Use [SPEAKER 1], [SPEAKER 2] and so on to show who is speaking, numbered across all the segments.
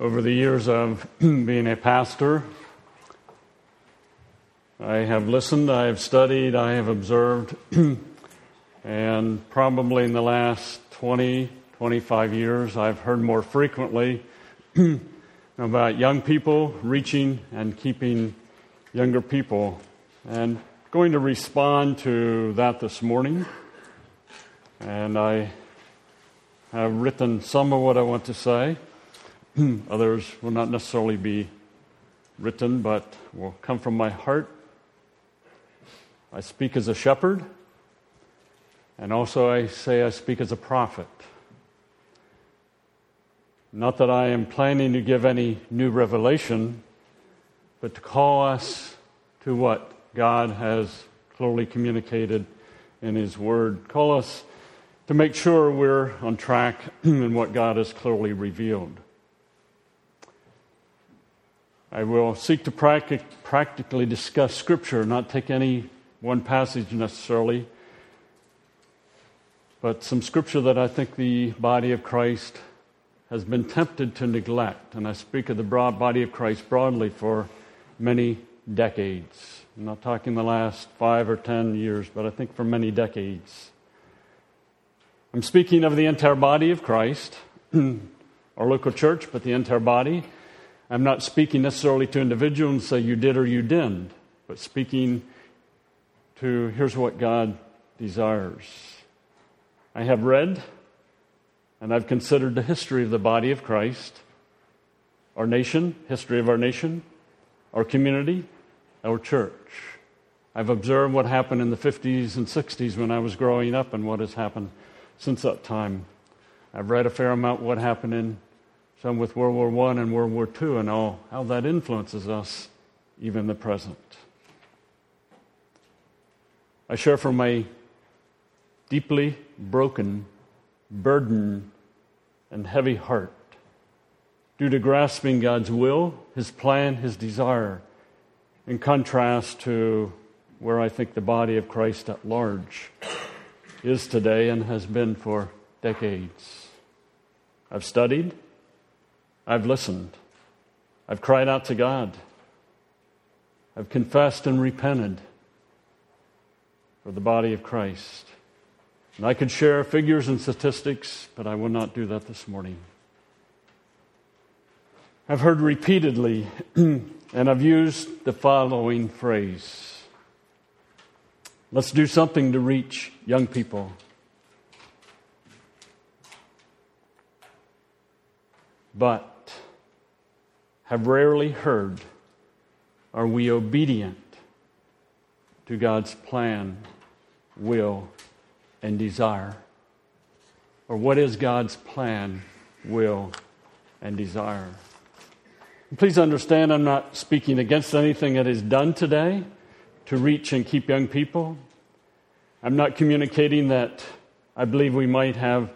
[SPEAKER 1] Over the years of being a pastor, I have listened, I have studied, I have observed, and probably in the last 20, 25 years, I've heard more frequently about young people reaching and keeping younger people. And going to respond to that this morning. And I have written some of what I want to say. Hmm. Others will not necessarily be written, but will come from my heart. I speak as a shepherd, and also I say I speak as a prophet. Not that I am planning to give any new revelation, but to call us to what God has clearly communicated in His Word. Call us to make sure we're on track in what God has clearly revealed. I will seek to practic- practically discuss Scripture, not take any one passage necessarily, but some Scripture that I think the body of Christ has been tempted to neglect. And I speak of the broad body of Christ broadly for many decades. I'm not talking the last five or ten years, but I think for many decades. I'm speaking of the entire body of Christ, our local church, but the entire body. I'm not speaking necessarily to individuals and say you did or you didn't, but speaking to here's what God desires. I have read and I've considered the history of the body of Christ, our nation, history of our nation, our community, our church. I've observed what happened in the 50s and 60s when I was growing up and what has happened since that time. I've read a fair amount what happened in some with World War I and World War II and all, how that influences us even the present. I share from my deeply broken, burdened, and heavy heart due to grasping God's will, His plan, His desire, in contrast to where I think the body of Christ at large is today and has been for decades. I've studied, I've listened, I've cried out to God, I've confessed and repented for the body of Christ. And I could share figures and statistics, but I will not do that this morning. I've heard repeatedly, and I've used the following phrase Let's do something to reach young people. But have rarely heard, are we obedient to God's plan, will, and desire? Or what is God's plan, will, and desire? Please understand, I'm not speaking against anything that is done today to reach and keep young people. I'm not communicating that I believe we might have,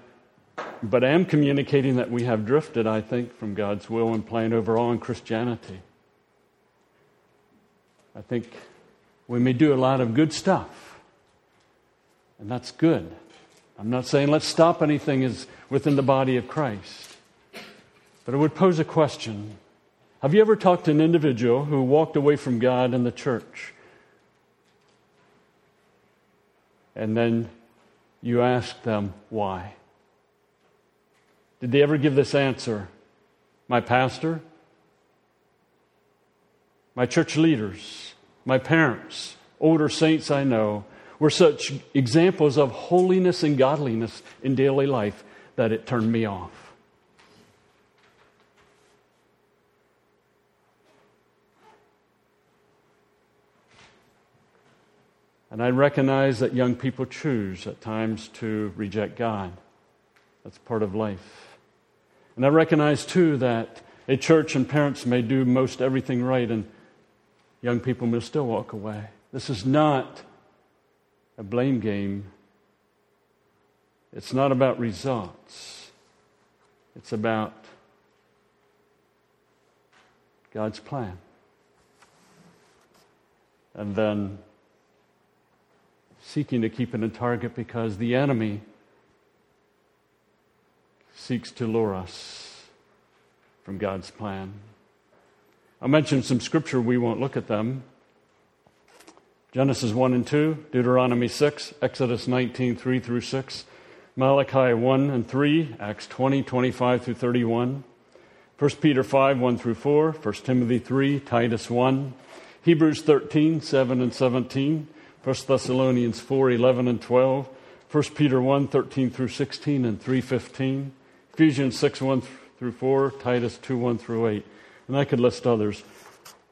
[SPEAKER 1] but I am communicating that we have drifted, I think, from God's will and plan overall in Christianity. I think we may do a lot of good stuff, and that's good. I'm not saying let's stop anything is within the body of Christ. But I would pose a question. Have you ever talked to an individual who walked away from God and the church? And then you ask them why. Did they ever give this answer? My pastor, my church leaders, my parents, older saints I know, were such examples of holiness and godliness in daily life that it turned me off. And I recognize that young people choose at times to reject God. That's part of life. And I recognize too that a church and parents may do most everything right and young people may still walk away. This is not a blame game. It's not about results, it's about God's plan. And then seeking to keep it in target because the enemy seeks to lure us from God's plan. I'll mention some scripture, we won't look at them. Genesis 1 and 2, Deuteronomy 6, Exodus 19, 3 through 6, Malachi 1 and 3, Acts 20, 25 through 31, 1 Peter 5, 1 through 4, 1 Timothy 3, Titus 1, Hebrews 13, 7 and 17, 1 Thessalonians 4, 11 and 12, 1 Peter 1, 13 through 16 and 3, 15, Ephesians 6, 1 through 4, Titus 2, 1 through 8. And I could list others.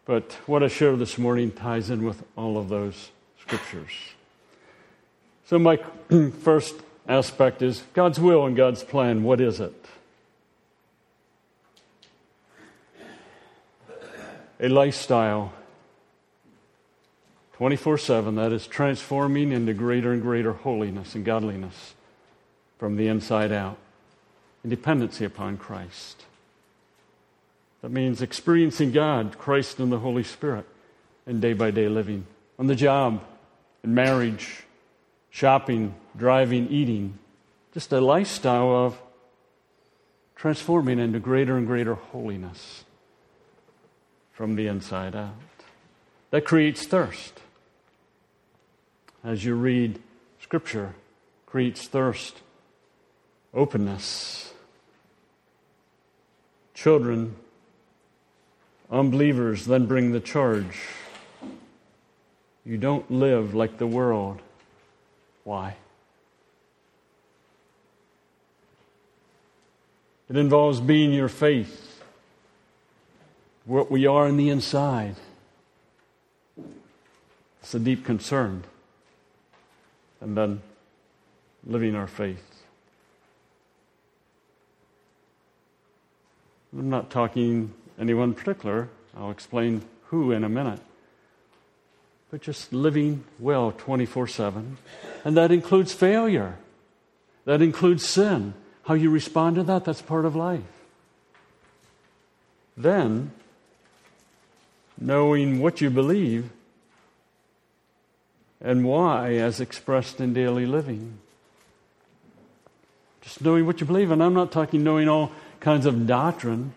[SPEAKER 1] But what I share this morning ties in with all of those scriptures. So, my first aspect is God's will and God's plan. What is it? A lifestyle 24 7 that is transforming into greater and greater holiness and godliness from the inside out, in dependency upon Christ. That means experiencing God, Christ, and the Holy Spirit in day by day living. On the job, in marriage, shopping, driving, eating. Just a lifestyle of transforming into greater and greater holiness from the inside out. That creates thirst. As you read Scripture, creates thirst, openness. Children Unbelievers then bring the charge. You don't live like the world. Why? It involves being your faith, what we are in the inside. It's a deep concern. And then living our faith. I'm not talking anyone particular. I'll explain who in a minute. But just living well 24 7. And that includes failure, that includes sin. How you respond to that, that's part of life. Then, knowing what you believe and why as expressed in daily living. Just knowing what you believe. And I'm not talking knowing all kinds of doctrine,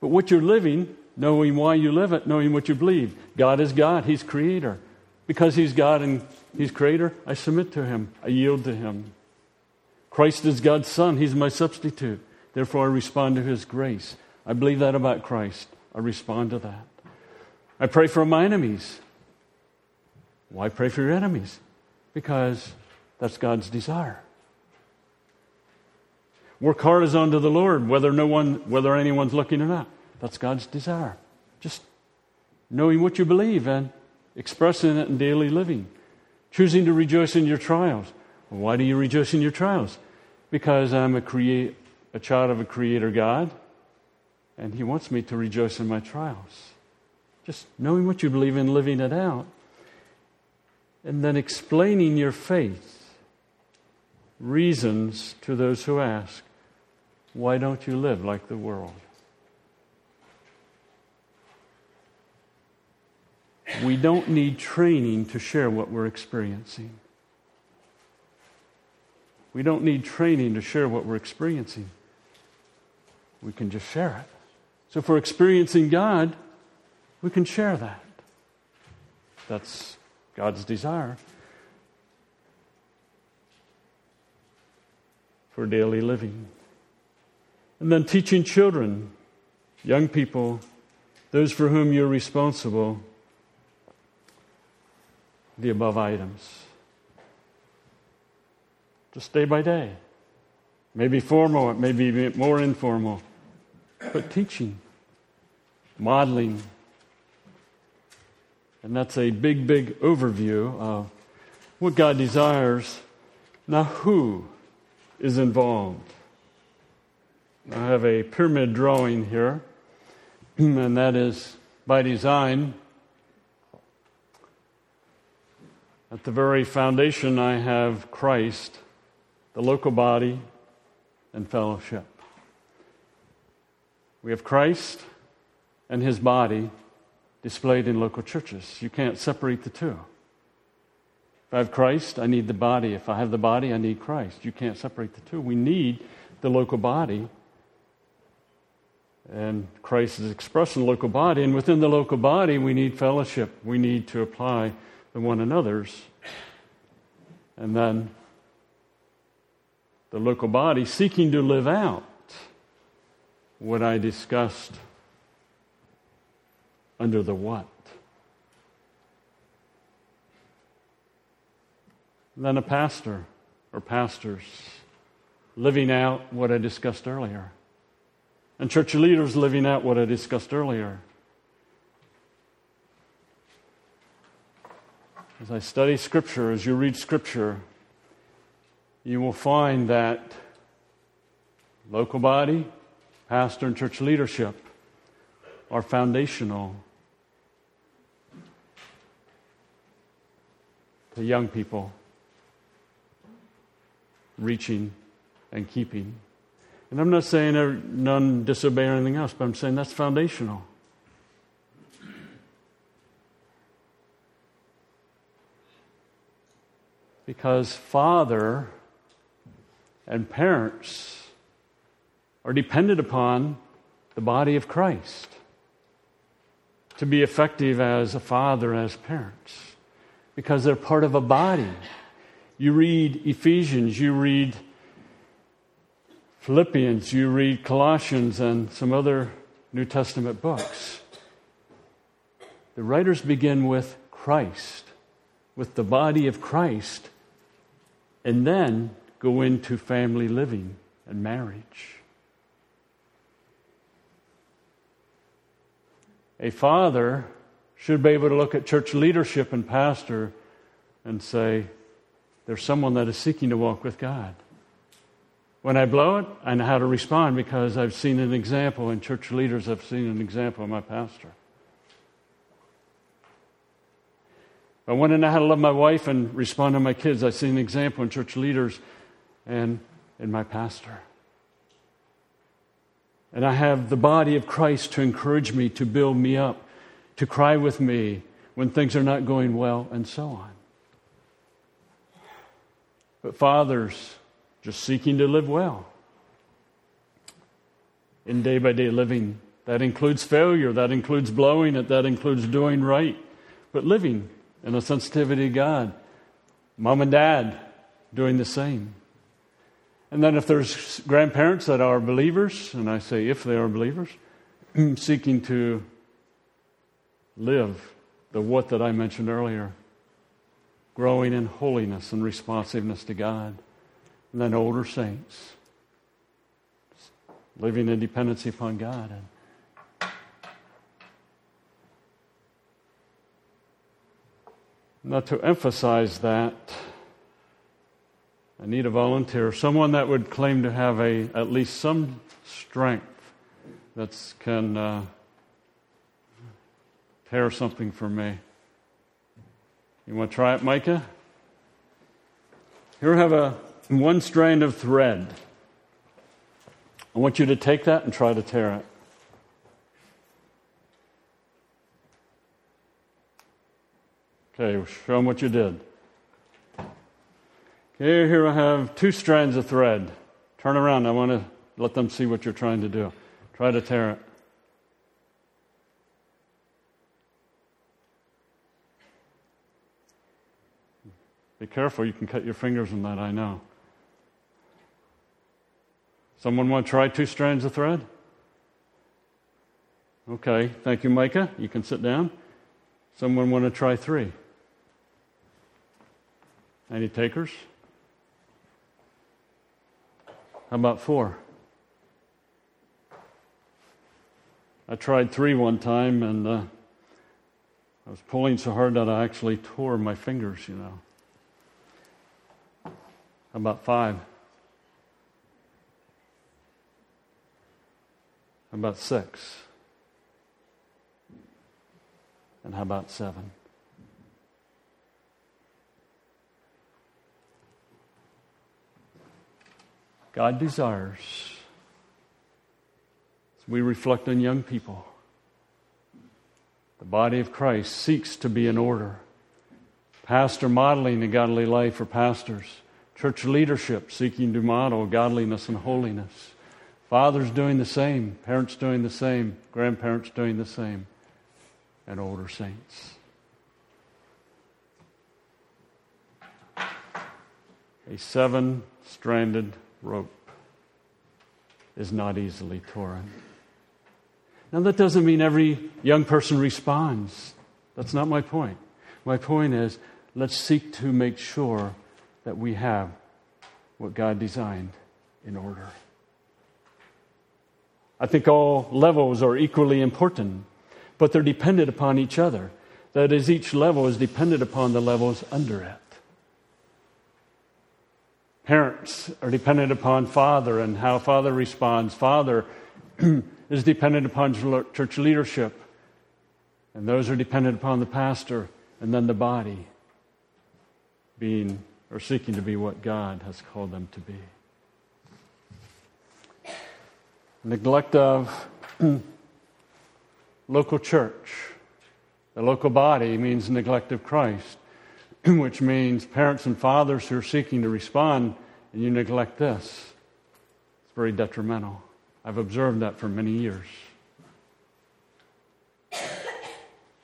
[SPEAKER 1] but what you're living, knowing why you live it, knowing what you believe. God is God, He's creator. Because He's God and He's creator, I submit to Him, I yield to Him. Christ is God's Son, He's my substitute. Therefore, I respond to His grace. I believe that about Christ. I respond to that. I pray for my enemies. Why pray for your enemies? Because that's God's desire. Work hard as unto the Lord, whether no one, whether anyone's looking or not. That's God's desire. Just knowing what you believe and expressing it in daily living. Choosing to rejoice in your trials. why do you rejoice in your trials? Because I'm a, create, a child of a creator God, and He wants me to rejoice in my trials. Just knowing what you believe in, living it out, and then explaining your faith. Reasons to those who ask, why don't you live like the world? We don't need training to share what we're experiencing. We don't need training to share what we're experiencing. We can just share it. So if we're experiencing God, we can share that. That's God's desire for daily living. And then teaching children, young people, those for whom you're responsible the above items. Just day by day. Maybe formal, it may be more informal. But teaching, modeling. And that's a big, big overview of what God desires. Now, who is involved? I have a pyramid drawing here, and that is by design At the very foundation, I have Christ, the local body, and fellowship. We have Christ and his body displayed in local churches. You can't separate the two. If I have Christ, I need the body. If I have the body, I need Christ. You can't separate the two. We need the local body And Christ is expressed in the local body, and within the local body, we need fellowship. We need to apply the one another's. And then the local body seeking to live out what I discussed under the what. Then a pastor or pastors living out what I discussed earlier. And church leaders living out what I discussed earlier. As I study Scripture, as you read Scripture, you will find that local body, pastor, and church leadership are foundational to young people reaching and keeping. And I'm not saying none disobey or anything else, but I'm saying that's foundational. Because father and parents are dependent upon the body of Christ to be effective as a father, as parents, because they're part of a body. You read Ephesians, you read Philippians, you read Colossians, and some other New Testament books. The writers begin with Christ, with the body of Christ, and then go into family living and marriage. A father should be able to look at church leadership and pastor and say, there's someone that is seeking to walk with God. When I blow it, I know how to respond because I've seen an example, and church leaders have seen an example of my pastor. I want to know how to love my wife and respond to my kids. I've seen an example in church leaders and in my pastor. And I have the body of Christ to encourage me, to build me up, to cry with me when things are not going well, and so on. But fathers, just seeking to live well in day by day living. That includes failure, that includes blowing it, that includes doing right, but living in a sensitivity to God. Mom and dad doing the same. And then if there's grandparents that are believers, and I say if they are believers, seeking to live the what that I mentioned earlier, growing in holiness and responsiveness to God. Then older saints, living in dependency upon God. And now, to emphasize that, I need a volunteer, someone that would claim to have a at least some strength that can uh, tear something from me. You want to try it, Micah? Here I have a one strand of thread. I want you to take that and try to tear it. Okay, show them what you did. Okay, here I have two strands of thread. Turn around. I want to let them see what you're trying to do. Try to tear it. Be careful, you can cut your fingers on that, I know. Someone want to try two strands of thread? Okay, thank you, Micah. You can sit down. Someone want to try three? Any takers? How about four? I tried three one time and uh, I was pulling so hard that I actually tore my fingers, you know. How about five? About six? And how about seven? God desires, as we reflect on young people, the body of Christ seeks to be in order. Pastor modeling a godly life for pastors church leadership seeking to model godliness and holiness, Fathers doing the same, parents doing the same, grandparents doing the same, and older saints. A seven stranded rope is not easily torn. Now, that doesn't mean every young person responds. That's not my point. My point is let's seek to make sure that we have what God designed in order. I think all levels are equally important, but they're dependent upon each other. That is, each level is dependent upon the levels under it. Parents are dependent upon father and how father responds. Father is dependent upon church leadership, and those are dependent upon the pastor, and then the body being or seeking to be what God has called them to be. Neglect of local church. The local body means neglect of Christ, which means parents and fathers who are seeking to respond and you neglect this. It's very detrimental. I've observed that for many years.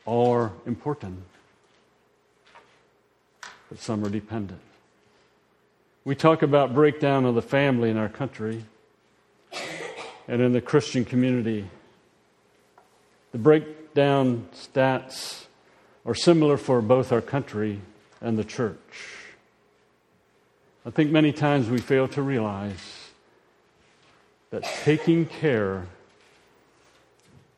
[SPEAKER 1] All important, but some are dependent. We talk about breakdown of the family in our country and in the Christian community. The breakdown stats are similar for both our country and the church. I think many times we fail to realize that taking care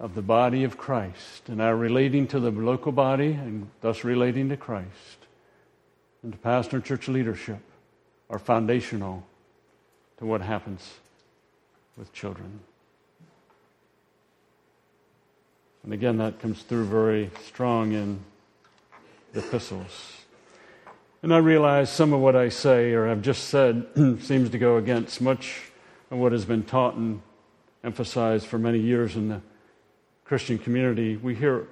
[SPEAKER 1] of the body of Christ and our relating to the local body and thus relating to Christ and to pastor and church leadership are foundational to what happens with children. And again, that comes through very strong in the epistles. And I realize some of what I say or have just said seems to go against much of what has been taught and emphasized for many years in the Christian community. We hear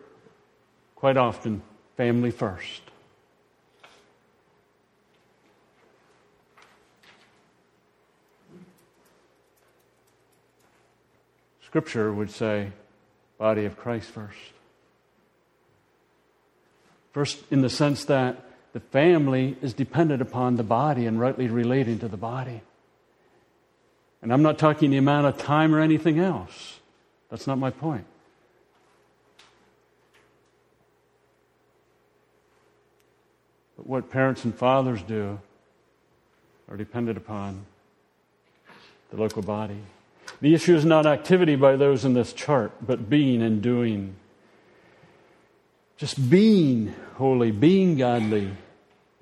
[SPEAKER 1] quite often family first. Scripture would say, body of Christ first. First, in the sense that the family is dependent upon the body and rightly relating to the body. And I'm not talking the amount of time or anything else. That's not my point. But what parents and fathers do are dependent upon the local body. The issue is not activity by those in this chart, but being and doing. Just being holy, being godly,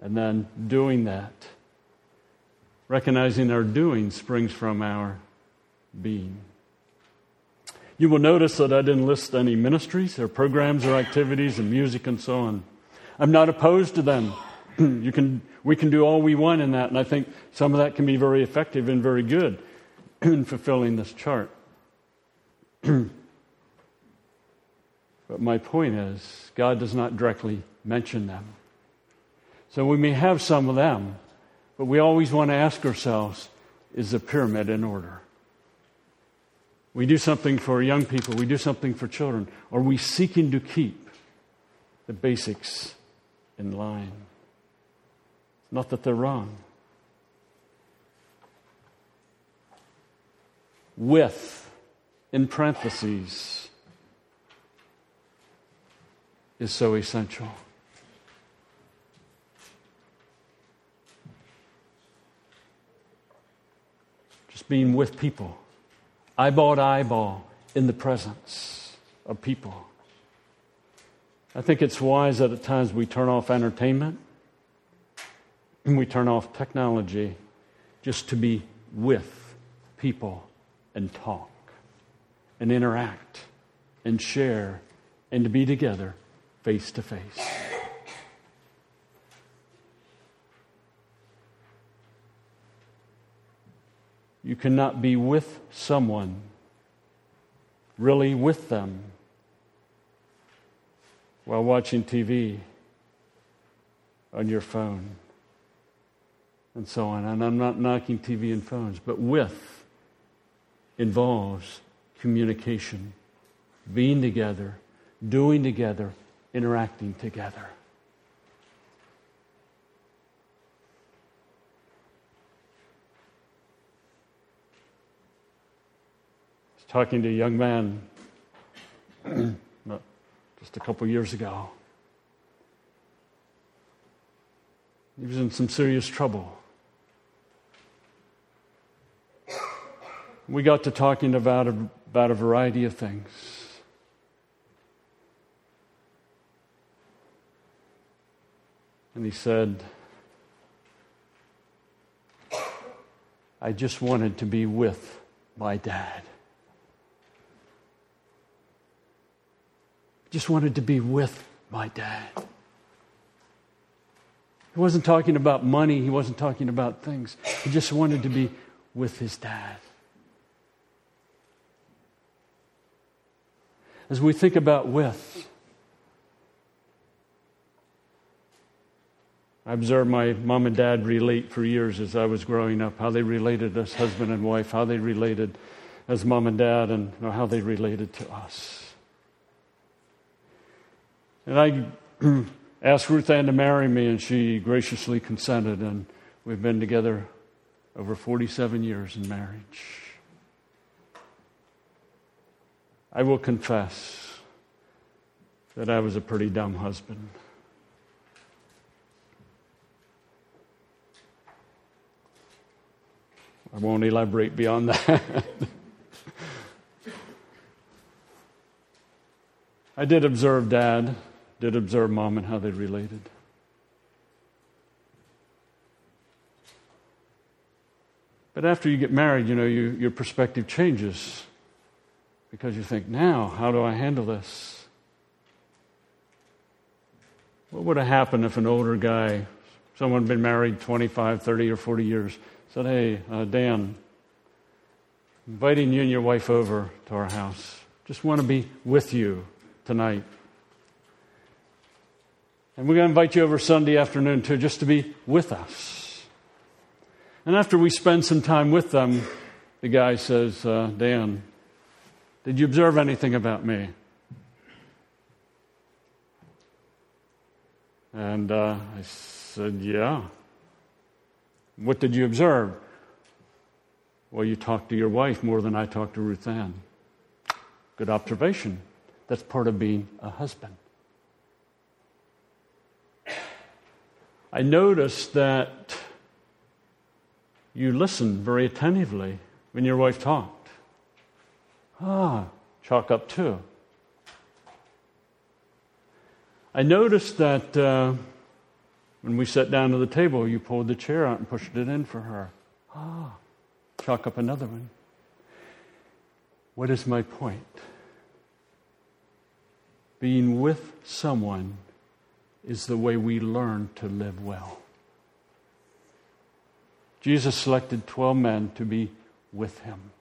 [SPEAKER 1] and then doing that. Recognizing our doing springs from our being. You will notice that I didn't list any ministries or programs or activities and music and so on. I'm not opposed to them. you can, we can do all we want in that, and I think some of that can be very effective and very good in fulfilling this chart. But my point is, God does not directly mention them. So we may have some of them, but we always want to ask ourselves is the pyramid in order? We do something for young people, we do something for children. Are we seeking to keep the basics in line? Not that they're wrong. With, in parentheses, is so essential. Just being with people, eyeball to eyeball, in the presence of people. I think it's wise that at times we turn off entertainment and we turn off technology just to be with people and talk and interact and share and to be together face to face. You cannot be with someone, really with them, while watching TV on your phone and so on. And I'm not knocking TV and phones, but with involves communication, being together, doing together, interacting together. I was talking to a young man just a couple years ago. He was in some serious trouble. We got to talking about a, about a variety of things. And he said, I just wanted to be with my dad. Just wanted to be with my dad. He wasn't talking about money, he wasn't talking about things. He just wanted to be with his dad. As we think about with, I observed my mom and dad relate for years as I was growing up, how they related as husband and wife, how they related as mom and dad, and how they related to us. And I asked Ruth Ann to marry me, and she graciously consented, and we've been together over 47 years in marriage. I will confess that I was a pretty dumb husband. I won't elaborate beyond that. I did observe Dad did observe mom and how they related. But after you get married, you know, you, your perspective changes because you think, now, how do I handle this? What would have happened if an older guy, someone been married 25, 30, or 40 years, said, Hey, uh, Dan, inviting you and your wife over to our house. Just want to be with you tonight. And we're going to invite you over Sunday afternoon too, just to be with us. And after we spend some time with them, the guy says, uh, Dan, did you observe anything about me? And uh, I said, Yeah. What did you observe? Well, you talked to your wife more than I talked to Ruth Ann. Good observation. That's part of being a husband. I noticed that you listen very attentively when your wife talked. Ah, chalk up two. I noticed that uh, when we sat down to the table, you pulled the chair out and pushed it in for her. Ah, chalk up another one. What is my point? Being with someone is the way we learn to live well. Jesus selected 12 men to be with him.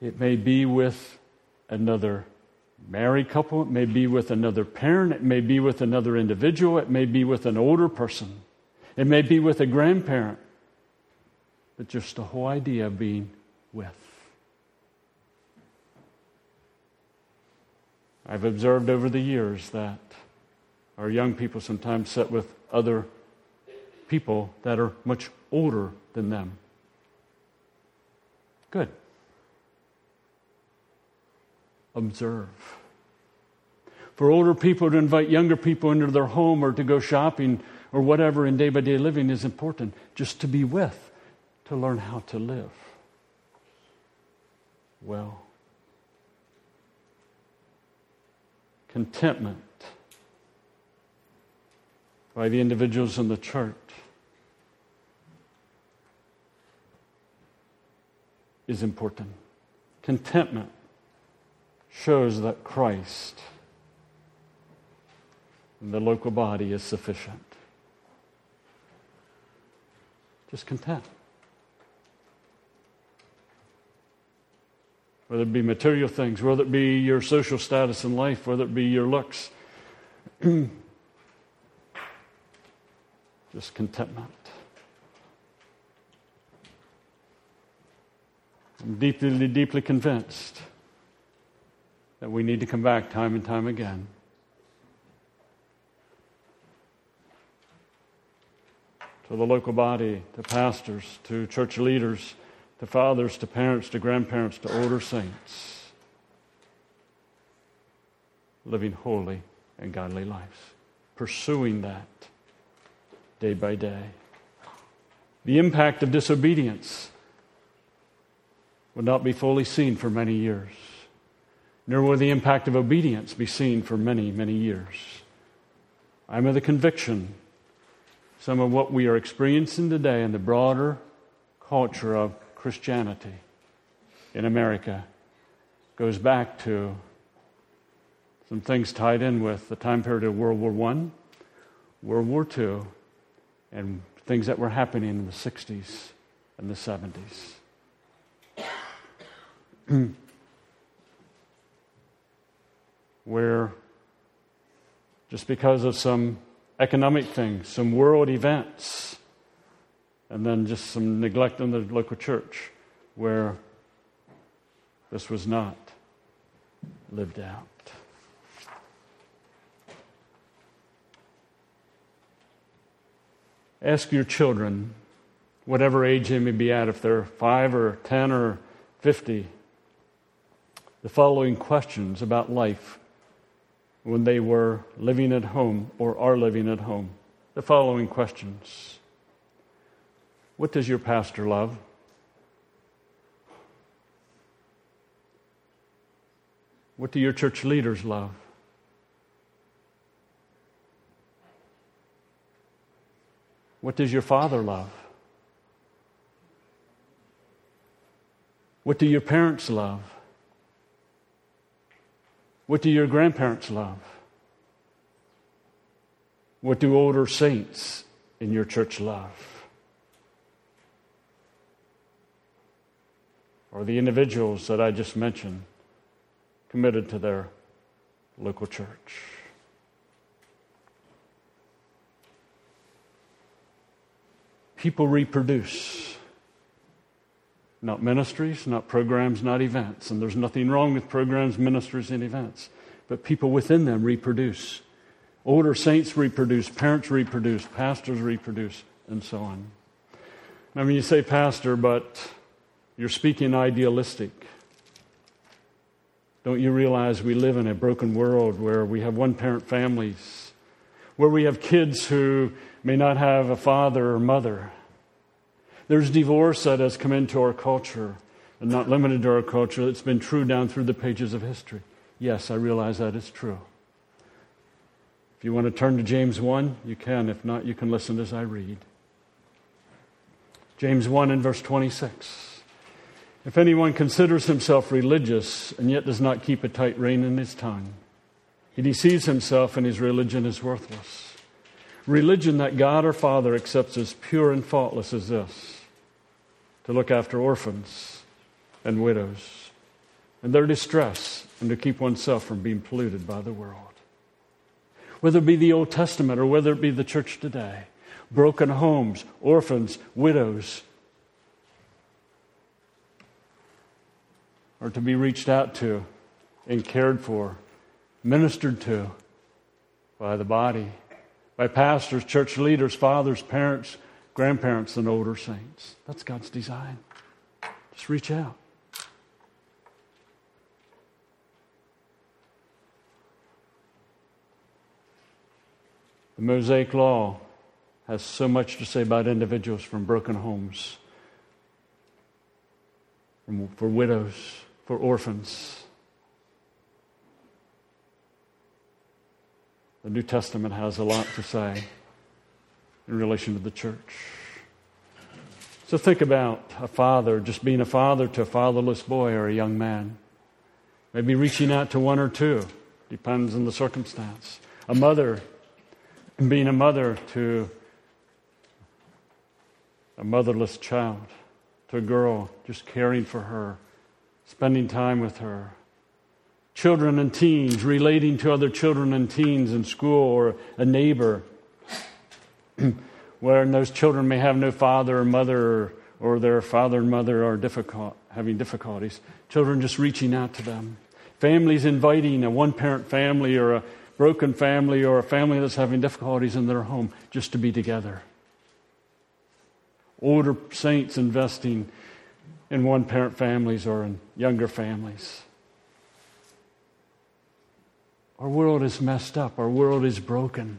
[SPEAKER 1] It may be with another married couple, it may be with another parent, it may be with another individual, it may be with an older person, it may be with a grandparent, but just the whole idea of being with. I've observed over the years that our young people sometimes sit with other people that are much older than them. Good. Observe. For older people to invite younger people into their home or to go shopping or whatever in day by day living is important. Just to be with, to learn how to live well. contentment by the individuals in the church is important. Contentment shows that Christ the local body is sufficient. Just content. whether it be material things, whether it be your social status in life, whether it be your looks. Just contentment. I'm deeply, deeply convinced that we need to come back time and time again. To the local body, to pastors, to church leaders, to fathers, to parents, to grandparents, to older saints, living holy and godly lives, pursuing that day by day. The impact of disobedience would not be fully seen for many years, nor will the impact of obedience be seen for many, many years. I'm of the conviction some of what we are experiencing today in the broader culture of Christianity in America goes back to some things tied in with the time period of World War I, World War II, and things that were happening in the 60s and the 70s. where just because of some economic things, some world events, and then just some neglect in the local church where this was not lived out. Ask your children, whatever age they may be at, if they're five or 10 or 50, the following questions about life when they were living at home or are living at home. The following questions What does your pastor love? What do your church leaders love? What does your father love? What do your parents love? What do your grandparents love? What do older saints in your church love? Or the individuals that I just mentioned committed to their local church? People reproduce. Not ministries, not programs, not events. And there's nothing wrong with programs, ministries, and events. But people within them reproduce. Older saints reproduce, parents reproduce, pastors reproduce, and so on. I mean, you say pastor, but you're speaking idealistic, don't you realize we live in a broken world where we have one parent families, where we have kids who may not have a father or mother, there's divorce that has come into our culture, and not limited to our culture. It's been true down through the pages of history. Yes, I realize that is true. If you want to turn to James 1, you can. If not, you can listen as I read. James 1 and verse 26. If anyone considers himself religious and yet does not keep a tight rein in his tongue, he deceives himself and his religion is worthless. Religion that God our Father accepts as pure and faultless as this to look after orphans and widows and their distress and to keep oneself from being polluted by the world. Whether it be the Old Testament or whether it be the church today, broken homes, orphans, widows, are to be reached out to and cared for, ministered to by the body, by pastors, church leaders, fathers, parents, grandparents and older saints. That's God's design. Just reach out. The Mosaic Law has so much to say about individuals from broken homes, for widows, for orphans. The New Testament has a lot to say in relation to the church. So think about a father just being a father to a fatherless boy or a young man. Maybe reaching out to one or two, depends on the circumstance. A mother being a mother to a motherless child, to a girl, just caring for her, spending time with her. Children and teens relating to other children and teens in school or a neighbor where those children may have no father or mother, or, or their father and mother are difficult. having difficulties, children just reaching out to them, families inviting a one parent family or a broken family or a family that's having difficulties in their home just to be together. Older saints investing in one parent families or in younger families. Our world is messed up, our world is broken.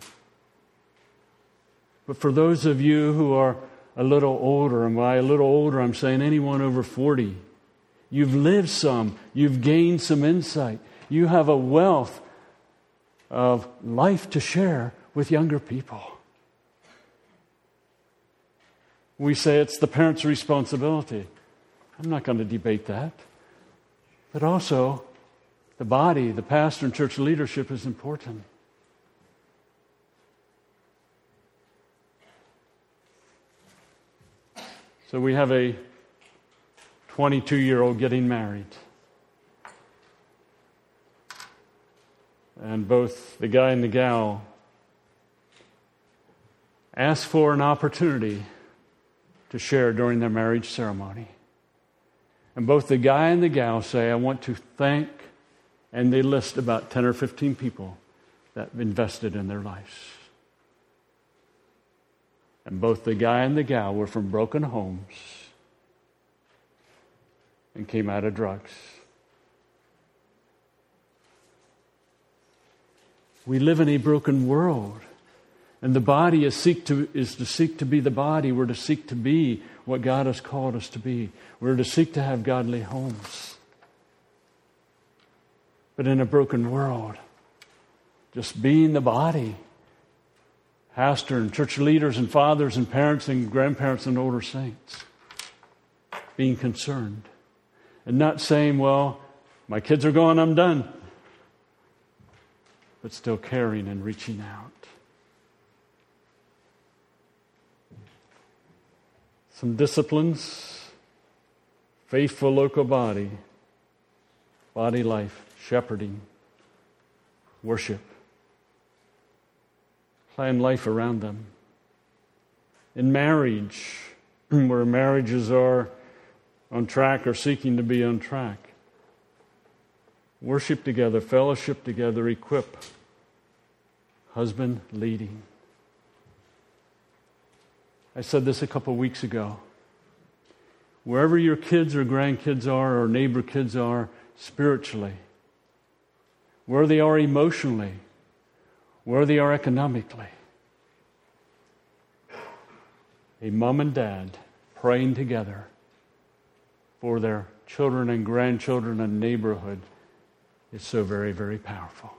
[SPEAKER 1] But for those of you who are a little older, and by a little older, I'm saying anyone over 40, you've lived some, you've gained some insight, you have a wealth of life to share with younger people. We say it's the parent's responsibility. I'm not going to debate that. But also, the body, the pastor, and church leadership is important. So we have a 22 year old getting married. And both the guy and the gal ask for an opportunity to share during their marriage ceremony. And both the guy and the gal say, I want to thank, and they list about 10 or 15 people that invested in their lives. And both the guy and the gal were from broken homes and came out of drugs. We live in a broken world. And the body is, seek to, is to seek to be the body. We're to seek to be what God has called us to be. We're to seek to have godly homes. But in a broken world, just being the body, pastor and church leaders and fathers and parents and grandparents and older saints, being concerned. And not saying, well, my kids are gone, I'm done, but still caring and reaching out. some disciplines, faithful local body, body life, shepherding, worship, plan life around them. In marriage, where marriages are on track or seeking to be on track, worship together, fellowship together, equip, husband leading. I said this a couple weeks ago. Wherever your kids or grandkids are or neighbor kids are spiritually, where they are emotionally, where they are economically, a mom and dad praying together for their children and grandchildren and neighborhood is so very, very powerful.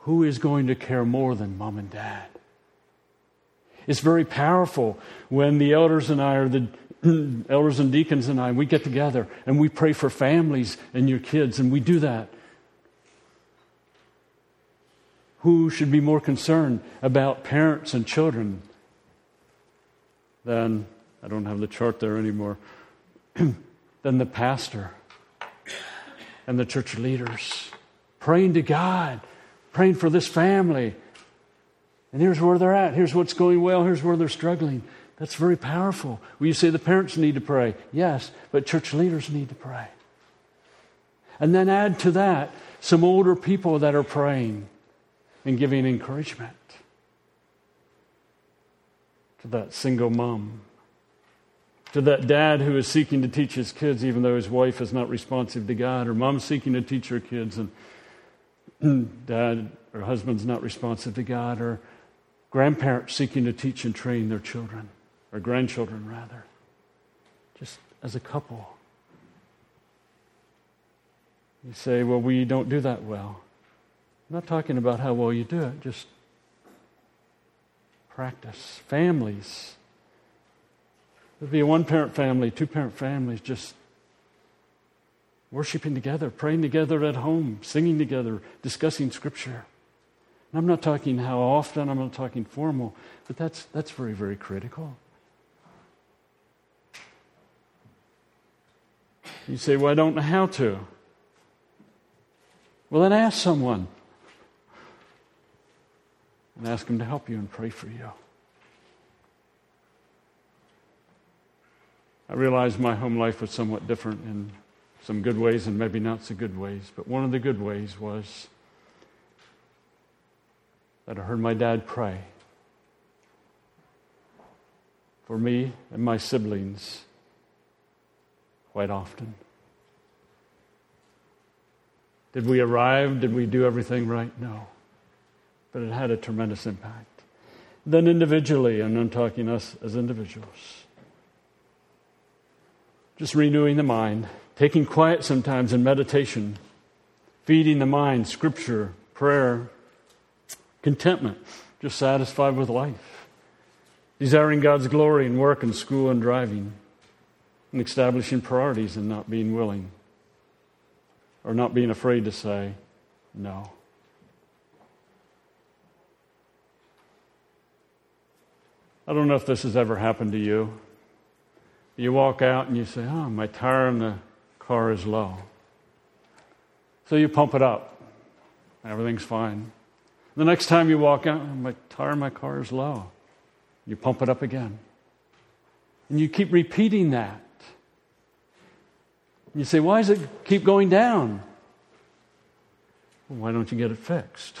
[SPEAKER 1] who is going to care more than mom and dad? It's very powerful when the elders and I, or the elders and deacons and I, we get together and we pray for families and your kids, and we do that. Who should be more concerned about parents and children than, I don't have the chart there anymore, than the pastor and the church leaders? Praying to God praying for this family. And here's where they're at. Here's what's going well. Here's where they're struggling. That's very powerful. Will you say the parents need to pray? Yes, but church leaders need to pray. And then add to that some older people that are praying and giving encouragement to that single mom, to that dad who is seeking to teach his kids even though his wife is not responsive to God, or mom seeking to teach her kids and dad or husband's not responsive to God, or grandparents seeking to teach and train their children, grandchildren rather, just as a couple. You say, well, we don't do that well. I'm not talking about how well you do it, just practice. Families. There'd be a one parent family, two parent families, just worshiping together, praying together at home, singing together, discussing Scripture. And I'm not talking how often, I'm not talking formal, but that's, that's very, very critical. You say, Well, I don't know how to. Well, then ask someone. And ask them to help you and pray for you. I realized my home life was somewhat different in some good ways and maybe not so good ways. But one of the good ways was that I heard my dad pray for me and my siblings quite often. Did we arrive? Did we do everything right? No. But it had a tremendous impact. Then individually, and I'm talking us as individuals, just renewing the mind, taking quiet sometimes in meditation, feeding the mind, scripture, prayer, contentment, just satisfied with life, desiring God's glory in work and school and driving, and establishing priorities and not being willing or not being afraid to say no. I don't know if this has ever happened to you. You walk out and you say, Oh, my tire in the car is low. So you pump it up. and Everything's fine. The next time you walk out, oh, my tire in my car is low. You pump it up again. And you keep repeating that. You say, why does it keep going down? Well, why don't you get it fixed?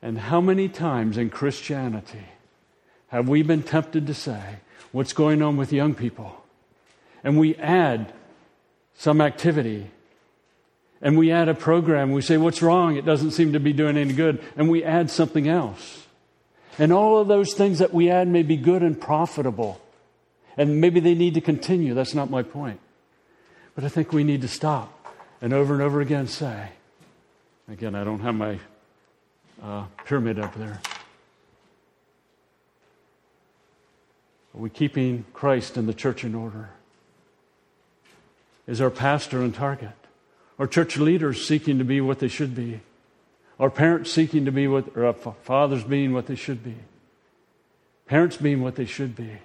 [SPEAKER 1] And how many times in Christianity have we been tempted to say, what's going on with young people? And we add some activity and we add a program. We say, What's wrong? It doesn't seem to be doing any good. And we add something else. And all of those things that we add may be good and profitable. And maybe they need to continue. That's not my point. But I think we need to stop and over and over again say, again, I don't have my uh, pyramid up there. Are we keeping Christ and the church in order? Is our pastor on target? Are church leaders seeking to be what they should be? Are parents seeking to be what, or fathers being what they should be? Parents being what they should be?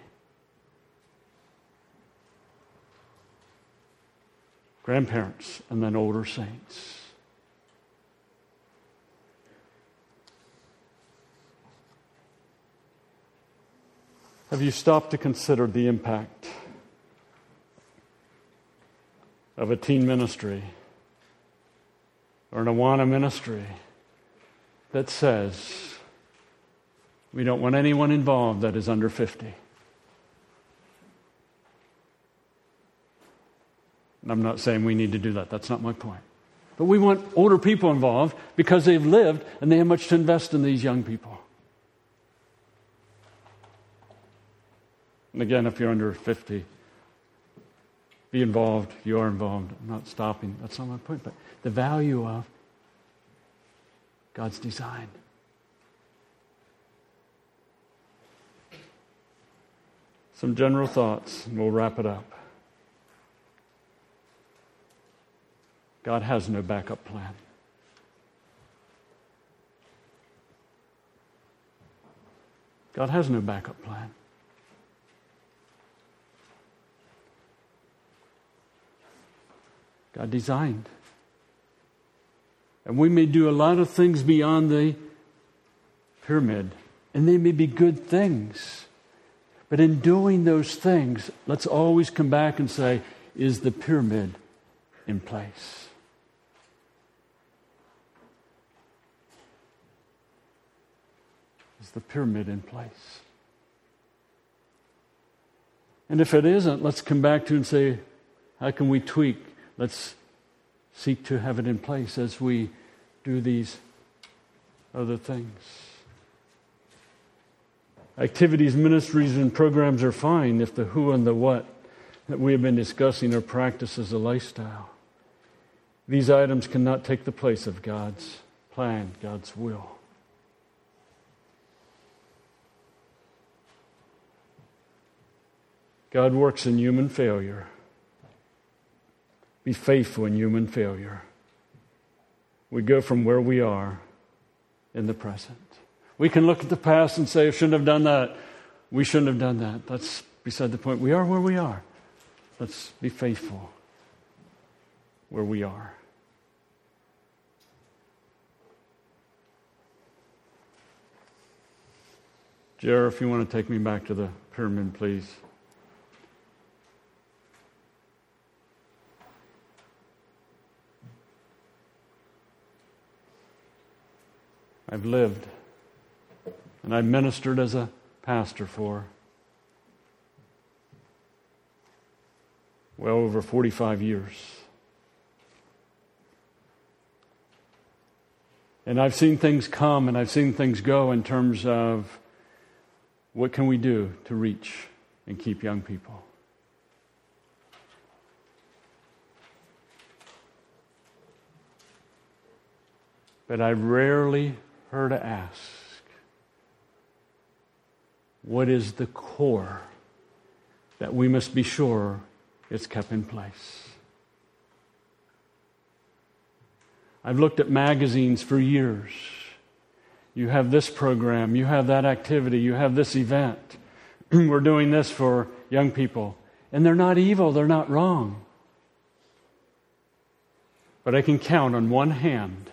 [SPEAKER 1] Grandparents, and then older saints. Have you stopped to consider the impact of a teen ministry or an Awana ministry that says we don't want anyone involved that is under 50? And I'm not saying we need to do that. That's not my point. But we want older people involved because they've lived and they have much to invest in these young people. And again, if you're under 50, be involved. You are involved. I'm not stopping. That's not my point. But the value of God's design. Some general thoughts, and we'll wrap it up. God has no backup plan. God has no backup plan. God designed. And we may do a lot of things beyond the pyramid, and they may be good things. But in doing those things, let's always come back and say, is the pyramid in place? Is the pyramid in place? And if it isn't, let's come back to and say, how can we tweak? Let's seek to have it in place as we do these other things. Activities, ministries, and programs are fine if the who and the what that we have been discussing are practiced as a lifestyle. These items cannot take the place of God's plan, God's will. God works in human failure. Be faithful in human failure. We go from where we are in the present. We can look at the past and say, I shouldn't have done that. We shouldn't have done that. That's beside the point. We are where we are. Let's be faithful where we are. Jared, if you want to take me back to the pyramid, please. I've lived and I've ministered as a pastor for well over 45 years. And I've seen things come and I've seen things go in terms of what can we do to reach and keep young people. But I rarely heard to ask what is the core that we must be sure is kept in place. I've looked at magazines for years. You have this program, you have that activity, you have this event. We're doing this for young people. And they're not evil, they're not wrong. But I can count on one hand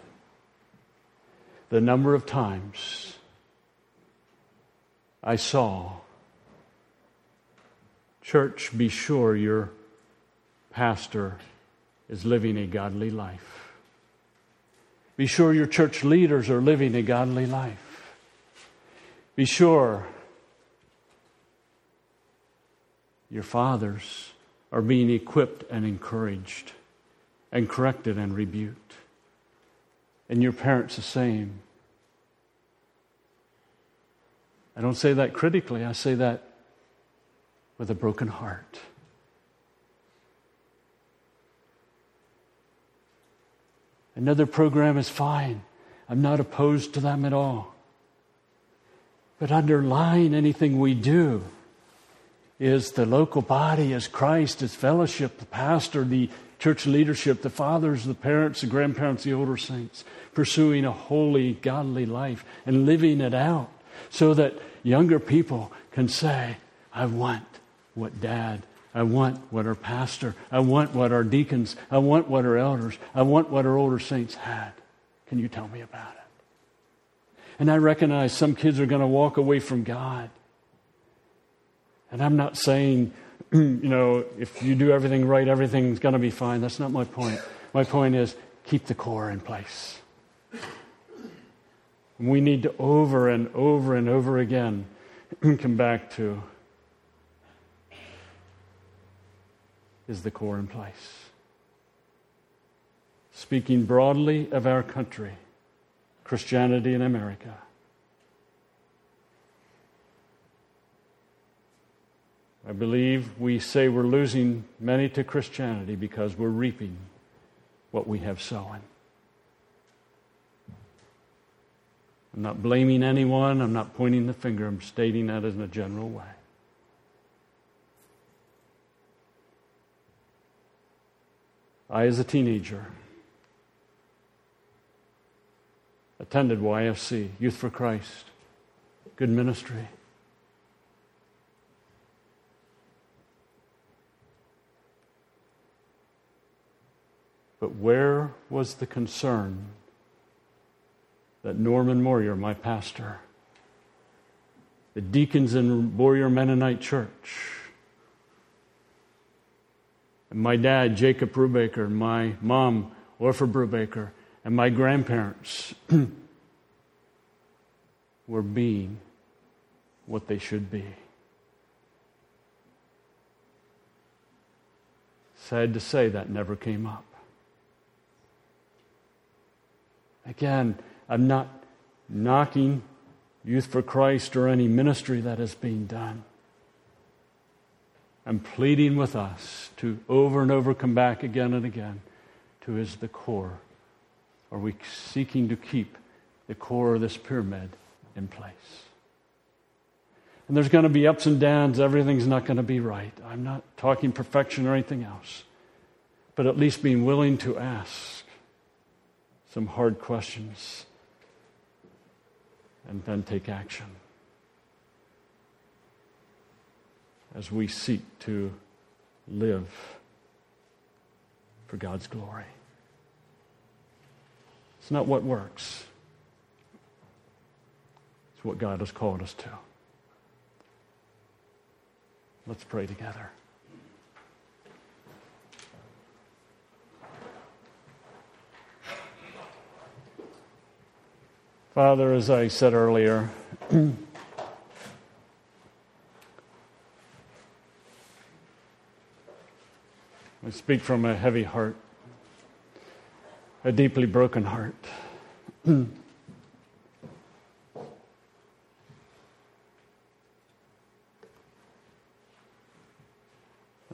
[SPEAKER 1] the number of times I saw church, be sure your pastor is living a godly life. Be sure your church leaders are living a godly life. Be sure your fathers are being equipped and encouraged and corrected and rebuked. And your parents the same. I don't say that critically, I say that with a broken heart. Another program is fine. I'm not opposed to them at all. But underlying anything we do is the local body, as Christ, as fellowship, the pastor, the church leadership, the fathers, the parents, the grandparents, the older saints, pursuing a holy, godly life and living it out so that younger people can say, I want what dad I want what our pastor, I want what our deacons, I want what our elders, I want what our older saints had. Can you tell me about it? And I recognize some kids are going to walk away from God. And I'm not saying, you know, if you do everything right, everything's going to be fine. That's not my point. My point is keep the core in place. We need to over and over and over again come back to is the core in place. Speaking broadly of our country, Christianity in America. I believe we say we're losing many to Christianity because we're reaping what we have sown. I'm not blaming anyone, I'm not pointing the finger, I'm stating that in a general way. I, as a teenager, attended YFC, Youth for Christ, good ministry. But where was the concern that Norman Moyer, my pastor, the deacons in Boyer Mennonite Church, and my dad, Jacob Brubaker, my mom, Orpha Brubaker, and my grandparents were being what they should be. Sad to say that never came up. Again, I'm not knocking Youth for Christ or any ministry that is being done. I'm pleading with us to over and over come back again and again to is the core. Are we seeking to keep the core of this pyramid in place? And there's going to be ups and downs. Everything's not going to be right. I'm not talking perfection or anything else. But at least being willing to ask some hard questions, and then take action as we seek to live for God's glory. It's not what works, it's what God has called us to. Let's pray together. Father, as I said earlier, I speak from a heavy heart, a deeply broken heart. and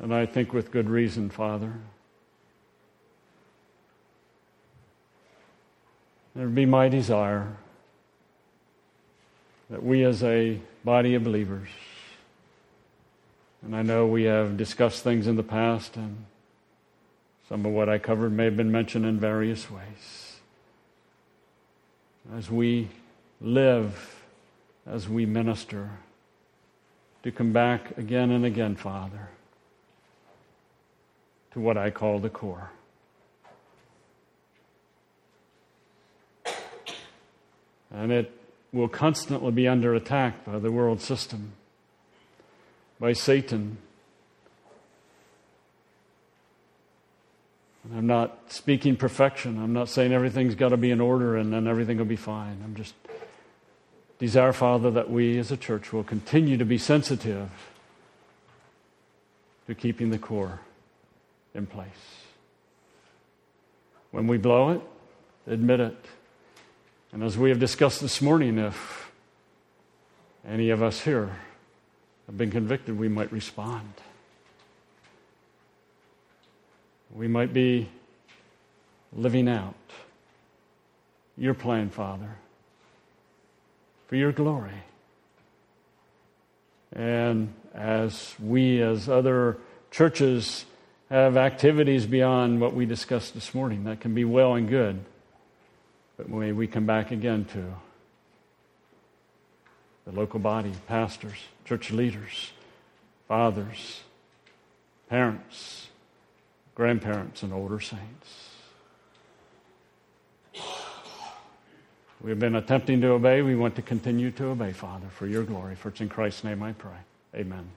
[SPEAKER 1] I think with good reason, Father. It would be my desire that we as a body of believers, and I know we have discussed things in the past and some of what I covered may have been mentioned in various ways. As we live, as we minister, to come back again and again, Father, to what I call the core. And it will constantly be under attack by the world system, by Satan I'm not speaking perfection. I'm not saying everything's got to be in order and then everything will be fine. I'm just desire, Father, that we as a church will continue to be sensitive to keeping the core in place. When we blow it, admit it. And as we have discussed this morning, if any of us here have been convicted, we might respond. we might be living out your plan, Father, for your glory. And as we, as other churches, have activities beyond what we discussed this morning, that can be well and good. But may we come back again to the local body, pastors, church leaders, fathers, parents, grandparents, and older saints. We have been attempting to obey. We want to continue to obey, Father, for your glory. For it's in Christ's name I pray. Amen.